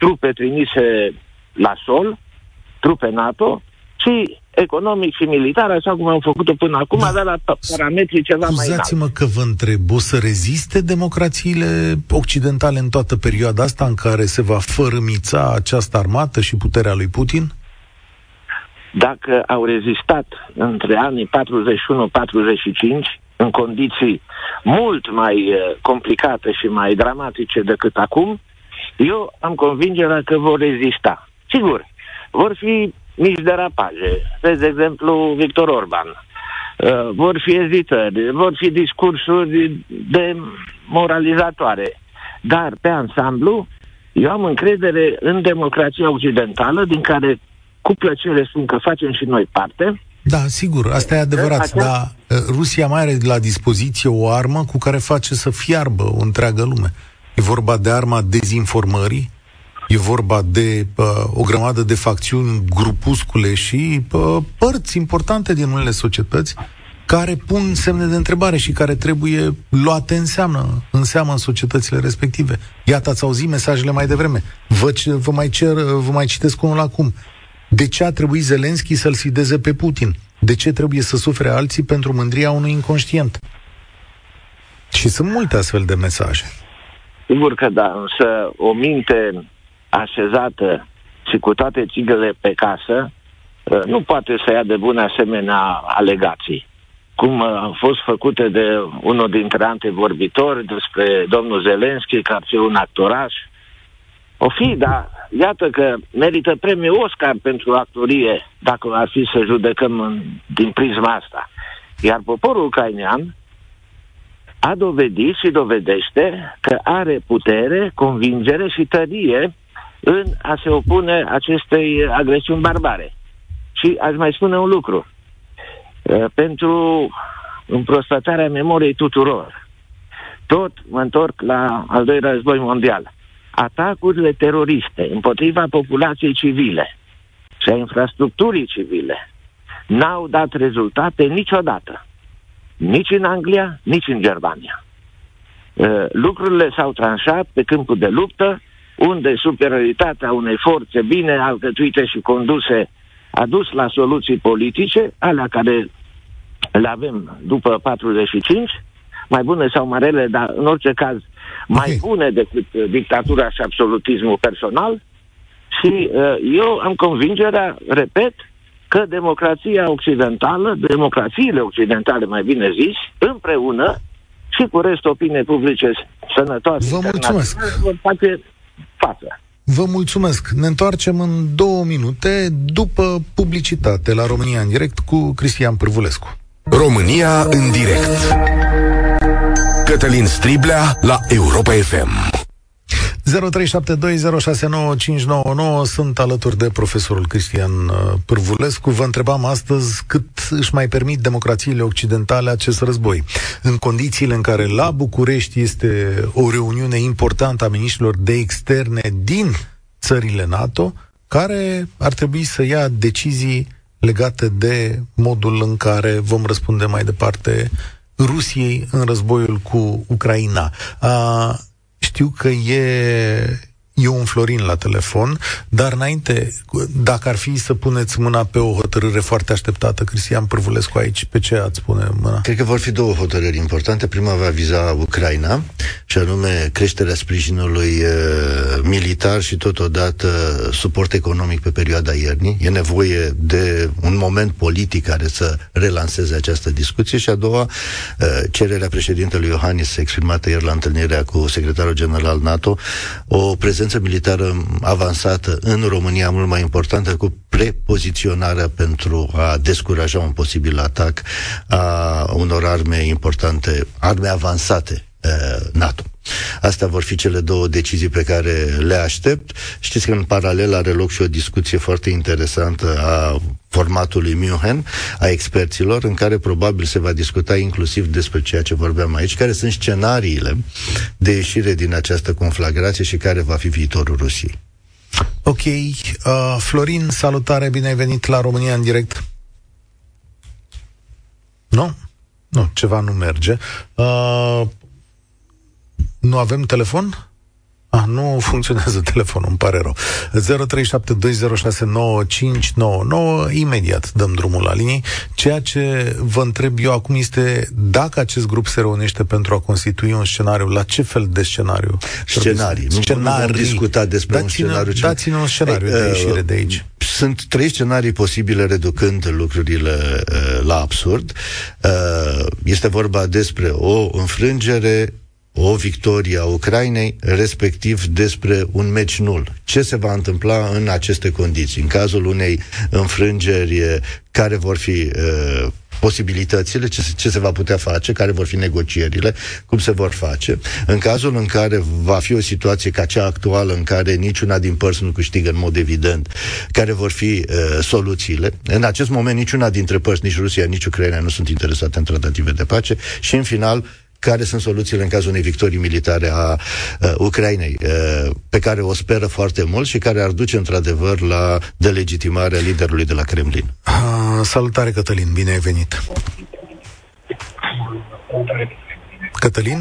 trupe trimise la sol, trupe NATO, ci economic și militar, așa cum am făcut-o până acum, da. avea la parametri ceva mai înalt. mă că vă întreb, o să reziste democrațiile occidentale în toată perioada asta în care se va fărâmița această armată și puterea lui Putin? Dacă au rezistat între anii 41-45, în condiții mult mai uh, complicate și mai dramatice decât acum, eu am convingerea că vor rezista. Sigur, vor fi mici derapaje. Vezi, de exemplu, Victor Orban. Uh, vor fi ezitări, vor fi discursuri de moralizatoare. Dar, pe ansamblu, eu am încredere în democrația occidentală, din care cu plăcere spun că facem și noi parte. Da, sigur, asta e adevărat, Acea... dar uh, Rusia mai are la dispoziție o armă cu care face să fiarbă o întreagă lume. E vorba de arma dezinformării, E vorba de uh, o grămadă de facțiuni, grupuscule și uh, părți importante din unele societăți care pun semne de întrebare și care trebuie luate în seamă, în seamă în societățile respective. Iată, ați auzit mesajele mai devreme. Vă, vă, mai, cer, vă mai citesc unul acum. De ce a trebuit Zelenski să-l sfideze pe Putin? De ce trebuie să sufere alții pentru mândria unui inconștient? Și sunt multe astfel de mesaje. Sigur că da, însă o minte așezată și cu toate țigăle pe casă, uh, nu poate să ia de bune asemenea alegații. Cum uh, au fost făcute de unul dintre antevorbitori despre domnul Zelenski, că ar fi un actoraș. O fi, dar iată că merită premiul Oscar pentru actorie, dacă ar fi să judecăm în, din prisma asta. Iar poporul ucrainean a dovedit și dovedește că are putere, convingere și tărie în a se opune acestei agresiuni barbare. Și aș mai spune un lucru. Pentru împrospătarea memoriei tuturor, tot mă întorc la al doilea război mondial. Atacurile teroriste împotriva populației civile și a infrastructurii civile n-au dat rezultate niciodată. Nici în Anglia, nici în Germania. Lucrurile s-au tranșat pe câmpul de luptă unde superioritatea unei forțe bine alcătuite și conduse a dus la soluții politice, alea care le avem după 45, mai bune sau mai rele, dar în orice caz mai okay. bune decât dictatura și absolutismul personal. Și uh, eu am convingerea, repet, că democrația occidentală, democrațiile occidentale, mai bine zis, împreună și cu restul opiniei publice sănătoase, Vă mulțumesc. vor face față. Vă mulțumesc. Ne întoarcem în două minute după publicitate la România în direct cu Cristian Pârvulescu. România în direct. Cătălin Striblea la Europa FM. 0372069599 sunt alături de profesorul Cristian uh, Pârvulescu. Vă întrebam astăzi cât își mai permit democrațiile occidentale acest război. În condițiile în care la București este o reuniune importantă a miniștrilor de externe din țările NATO, care ar trebui să ia decizii legate de modul în care vom răspunde mai departe Rusiei în războiul cu Ucraina. Uh, știu că e E un Florin la telefon, dar înainte, dacă ar fi să puneți mâna pe o hotărâre foarte așteptată, Cristian Pârvulescu aici, pe ce ați pune mâna? Cred că vor fi două hotărâri importante. Prima va viza Ucraina, și anume creșterea sprijinului uh, militar și totodată suport economic pe perioada iernii. E nevoie de un moment politic care să relanseze această discuție și a doua, uh, cererea președintelui Iohannis exprimată ieri la întâlnirea cu secretarul general NATO, o prezență prezență militară avansată în România mult mai importantă cu prepoziționarea pentru a descuraja un posibil atac a unor arme importante, arme avansate NATO. Astea vor fi cele două decizii pe care le aștept. Știți că în paralel are loc și o discuție foarte interesantă a formatului München, a experților, în care probabil se va discuta inclusiv despre ceea ce vorbeam aici, care sunt scenariile de ieșire din această conflagrație și care va fi viitorul Rusiei. Ok. Uh, Florin, salutare, bine ai venit la România în direct. Nu? Nu, ceva nu merge. Uh, nu avem telefon? Ah, nu funcționează telefonul, îmi pare rău. 0372069599, imediat dăm drumul la linii. Ceea ce vă întreb eu acum este dacă acest grup se reunește pentru a constitui un scenariu, la ce fel de scenariu? Scenarii. Nu, scenarii. Nu discuta despre dați-ne, un scenariu. Dați-ne un scenariu Ei, de ieșire uh, de aici. Sunt trei scenarii posibile reducând lucrurile uh, la absurd. Uh, este vorba despre o înfrângere o victorie a Ucrainei, respectiv despre un meci nul. Ce se va întâmpla în aceste condiții? În cazul unei înfrângeri care vor fi uh, posibilitățile, ce, ce se va putea face, care vor fi negocierile, cum se vor face. În cazul în care va fi o situație ca cea actuală, în care niciuna din părți nu câștigă în mod evident, care vor fi uh, soluțiile. În acest moment, niciuna dintre părți, nici Rusia, nici Ucraina, nu sunt interesate în tratative de pace și, în final, care sunt soluțiile în cazul unei victorii militare a uh, Ucrainei, uh, pe care o speră foarte mult și care ar duce într-adevăr la delegitimarea liderului de la Kremlin. Uh, salutare, Cătălin, bine ai venit! Cătălin?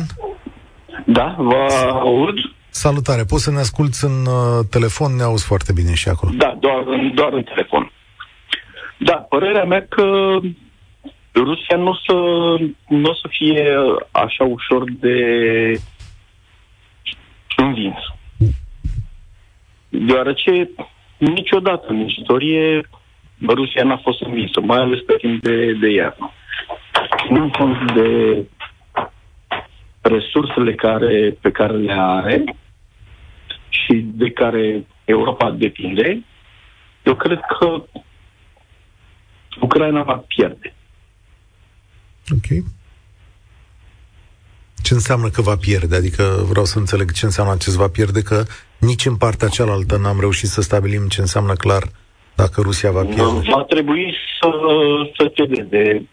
Da, vă aud. Salutare, poți să ne asculți în uh, telefon, ne auzi foarte bine și acolo. Da, doar, doar în telefon. Da, părerea mea că Rusia nu o să, nu o să fie așa ușor de învins. Deoarece niciodată în istorie Rusia n-a fost învinsă, mai ales pe timp de, de iarnă. Nu cont de resursele care, pe care le are și de care Europa depinde, eu cred că Ucraina va pierde. Ok. Ce înseamnă că va pierde? Adică vreau să înțeleg ce înseamnă acest va pierde, că nici în partea cealaltă n-am reușit să stabilim ce înseamnă clar dacă Rusia va pierde. Va trebui să, să cedeze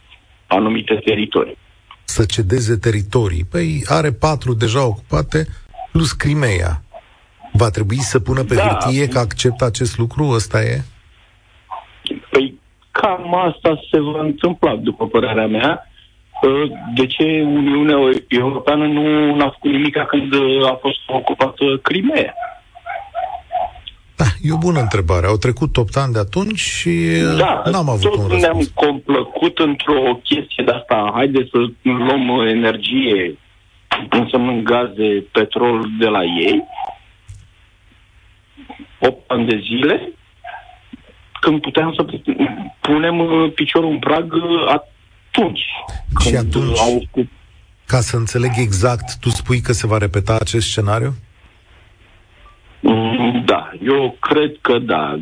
anumite teritorii. Să cedeze teritorii. Păi are patru deja ocupate, plus Crimea. Va trebui să pună pe da. hârtie că acceptă acest lucru? Ăsta e? Păi cam asta se va întâmpla, după părerea mea. De ce Uniunea Europeană nu a făcut nimic când a fost ocupată Crimea? Da, e o bună întrebare. Au trecut 8 ani de atunci și da, n-am avut tot un răspuns. ne-am complăcut într-o chestie de asta. Haideți să luăm energie, însemnând gaze, petrol de la ei. 8 ani de zile, când puteam să punem piciorul în prag atunci. Și atunci, au... ca să înțeleg exact, tu spui că se va repeta acest scenariu? Mm, da, eu cred că da.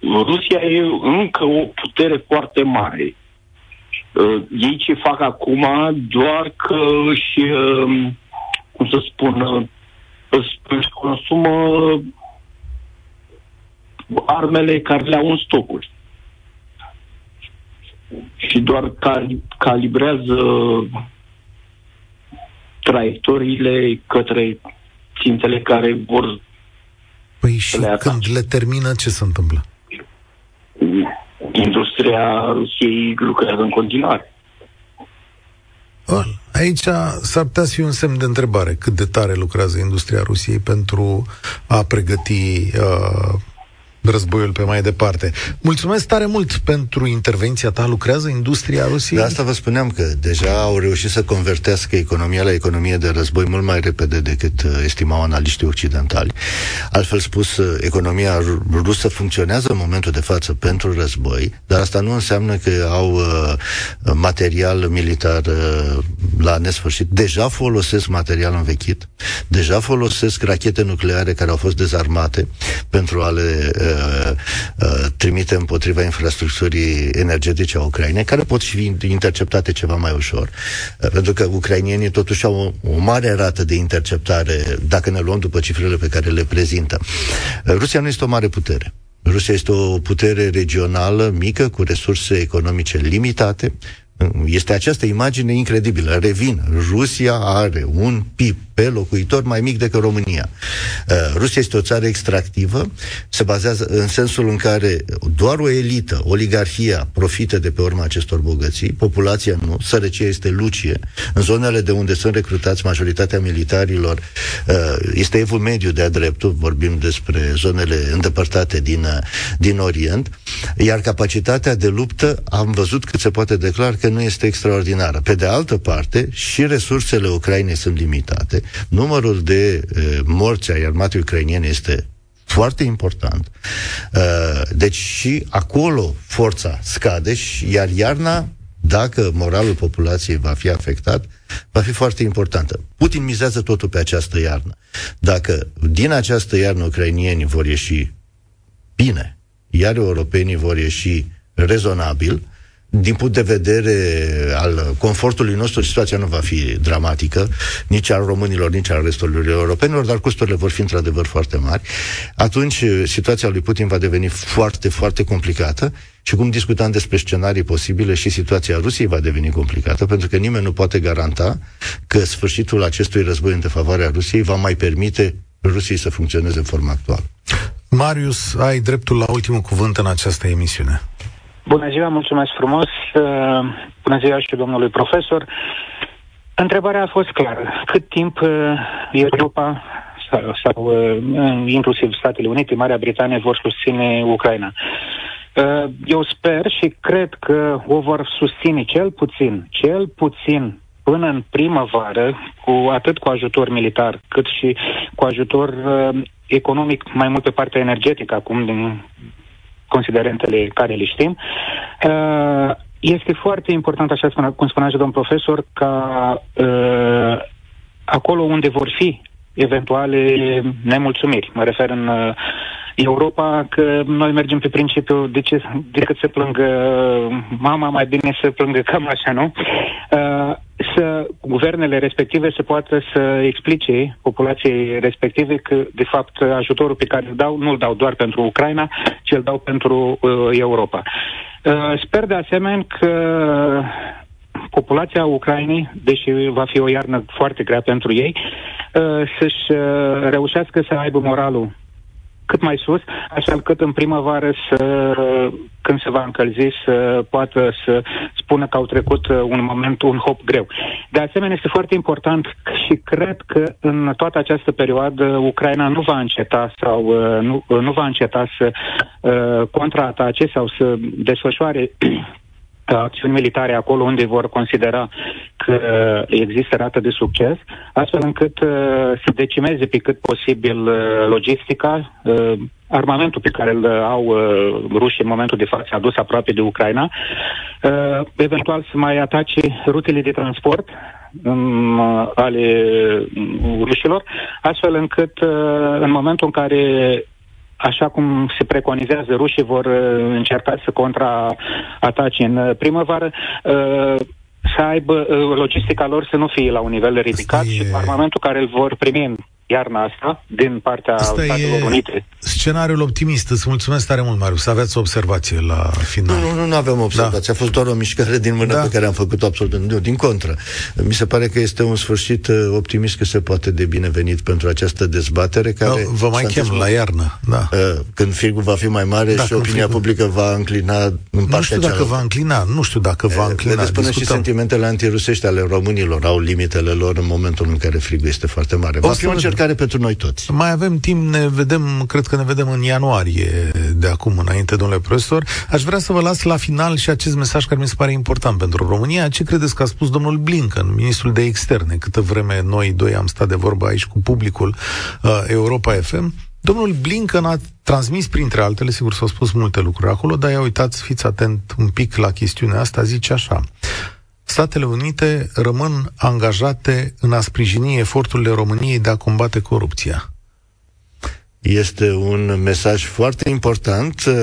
Rusia e încă o putere foarte mare. Uh, ei ce fac acum doar că își, uh, cum să spun, uh, își consumă armele care le au în stocuri și doar cal- calibrează traiectoriile către țintele care vor Păi și le când le termină, ce se întâmplă? industria Rusiei lucrează în continuare. Aici s-ar putea să fie un semn de întrebare cât de tare lucrează industria Rusiei pentru a pregăti uh, războiul pe mai departe. Mulțumesc tare mult pentru intervenția ta. Lucrează industria Rusiei? De asta vă spuneam că deja au reușit să convertească economia la economie de război mult mai repede decât uh, estimau analiștii occidentali. Altfel spus, uh, economia rusă funcționează în momentul de față pentru război, dar asta nu înseamnă că au uh, material militar uh, la nesfârșit. Deja folosesc material învechit, deja folosesc rachete nucleare care au fost dezarmate pentru a le uh, uh, trimite împotriva infrastructurii energetice a Ucrainei, care pot fi interceptate ceva mai ușor. Uh, pentru că ucrainienii totuși au o, o mare rată de interceptare, dacă ne luăm după cifrele pe care le prezintă. Uh, Rusia nu este o mare putere. Rusia este o putere regională mică, cu resurse economice limitate, este această imagine incredibilă. Revin, Rusia are un PIB pe locuitor mai mic decât România. Uh, Rusia este o țară extractivă, se bazează în sensul în care doar o elită, oligarhia, profită de pe urma acestor bogății, populația nu, sărăcia este lucie. În zonele de unde sunt recrutați majoritatea militarilor, uh, este evul mediu de-a dreptul, vorbim despre zonele îndepărtate din, uh, din Orient, iar capacitatea de luptă am văzut cât se poate declar că nu este extraordinară. Pe de altă parte, și resursele Ucrainei sunt limitate, numărul de uh, morți ai armatei ucrainiene este foarte important. Uh, deci și acolo forța scade, și, iar iarna, dacă moralul populației va fi afectat, va fi foarte importantă. Putin mizează totul pe această iarnă. Dacă din această iarnă ucrainienii vor ieși bine, iar europenii vor ieși rezonabil, din punct de vedere al confortului nostru, situația nu va fi dramatică, nici al românilor, nici al restului europenilor, dar costurile vor fi într-adevăr foarte mari. Atunci, situația lui Putin va deveni foarte, foarte complicată și cum discutam despre scenarii posibile, și situația Rusiei va deveni complicată, pentru că nimeni nu poate garanta că sfârșitul acestui război în defavoarea Rusiei va mai permite Rusiei să funcționeze în forma actuală. Marius, ai dreptul la ultimul cuvânt în această emisiune. Bună ziua, mulțumesc frumos. Uh, bună ziua și domnului profesor. Întrebarea a fost clară. Cât timp uh, Europa sau, sau uh, inclusiv Statele Unite, Marea Britanie vor susține Ucraina? Eu sper și cred că o vor susține cel puțin, cel puțin până în primăvară, cu atât cu ajutor militar, cât și cu ajutor uh, economic, mai mult pe partea energetică, acum din considerentele care le știm. Uh, este foarte important, așa cum spunea și domnul profesor, ca uh, acolo unde vor fi eventuale nemulțumiri, mă refer în uh, Europa, că noi mergem pe principiu de ce, decât să plângă mama, mai bine să plângă cam așa, nu? Uh, să guvernele respective să poată să explice populației respective că, de fapt, ajutorul pe care îl dau, nu îl dau doar pentru Ucraina, ci îl dau pentru uh, Europa. Uh, sper de asemenea că populația Ucrainei, deși va fi o iarnă foarte grea pentru ei, uh, să-și uh, reușească să aibă moralul cât mai sus, așa încât în primăvară să, când se va încălzi, să poată să spună că au trecut uh, un moment, un hop greu. De asemenea, este foarte important și cred că în toată această perioadă Ucraina nu va înceta sau uh, nu, uh, nu va înceta să contraatace sau să desfășoare acțiuni militare acolo unde vor considera că există rată de succes, astfel încât uh, să decimeze pe cât posibil uh, logistica, uh, armamentul pe care îl au uh, rușii în momentul de față adus aproape de Ucraina, uh, eventual să mai atace rutele de transport um, ale rușilor, astfel încât uh, în momentul în care așa cum se preconizează, rușii vor uh, încerca să contraatace în uh, primăvară, uh, să aibă logistica lor să nu fie la un nivel ridicat e... și armamentul care îl vor primi în iarna asta din partea Asta Statelor e Unite. scenariul optimist. Îți mulțumesc tare mult, Marius. Să aveți o observație la final. Nu, nu, nu, nu avem observație. Da. A fost doar o mișcare din mână Da. pe care am făcut-o absolut. Nu, din contră. Mi se pare că este un sfârșit uh, optimist că se poate de binevenit pentru această dezbatere care... Da, Vă mai s-a chem întâmplat- la iarnă. Da. Uh, Când frigul va fi mai mare Da, și când opinia frigul- publică va înclina în partea Nu știu dacă cealaltă. va înclina, nu știu dacă va înclina. Vedeți, până și Discutăm. sentimentele antirusești ale românilor au limitele lor în momentul în care frigul este foarte mare. Va O fi să o vedem. încercare pentru noi toți. Mai avem timp, ne vedem, cred că ne vedem în ianuarie de acum înainte, domnule profesor. Aș vrea să vă las la final și acest mesaj care mi se pare important pentru România. Ce credeți că a spus domnul Blinken, ministrul de externe, câtă vreme noi doi am stat de vorbă aici cu publicul uh, Europa FM? Domnul Blinken a transmis, printre altele, sigur s-au spus multe lucruri acolo, dar ia uitați, fiți atent un pic la chestiunea asta, zice așa. Statele Unite rămân angajate în a sprijini eforturile României de a combate corupția. Este un mesaj foarte important uh,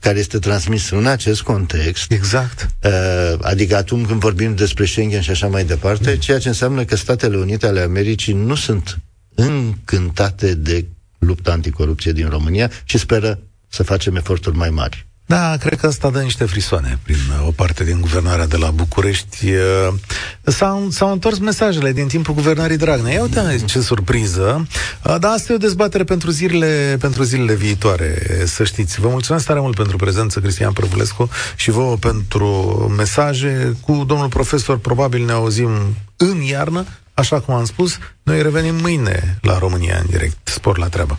care este transmis în acest context. Exact. Uh, Adică atunci când vorbim despre Schengen și așa mai departe, ceea ce înseamnă că Statele Unite ale Americii nu sunt încântate de lupta anticorupție din România și speră să facem eforturi mai mari. Da, cred că asta dă niște frisoane prin uh, o parte din guvernarea de la București. Uh, S-au, s-au întors mesajele din timpul guvernării Dragnea. Ia uite ce surpriză. Uh, Dar asta e o dezbatere pentru zilele, pentru zilele viitoare, să știți. Vă mulțumesc tare mult pentru prezență, Cristian Prăvulescu, și vouă pentru mesaje. Cu domnul profesor probabil ne auzim în iarnă, așa cum am spus. Noi revenim mâine la România în direct. Spor la treabă.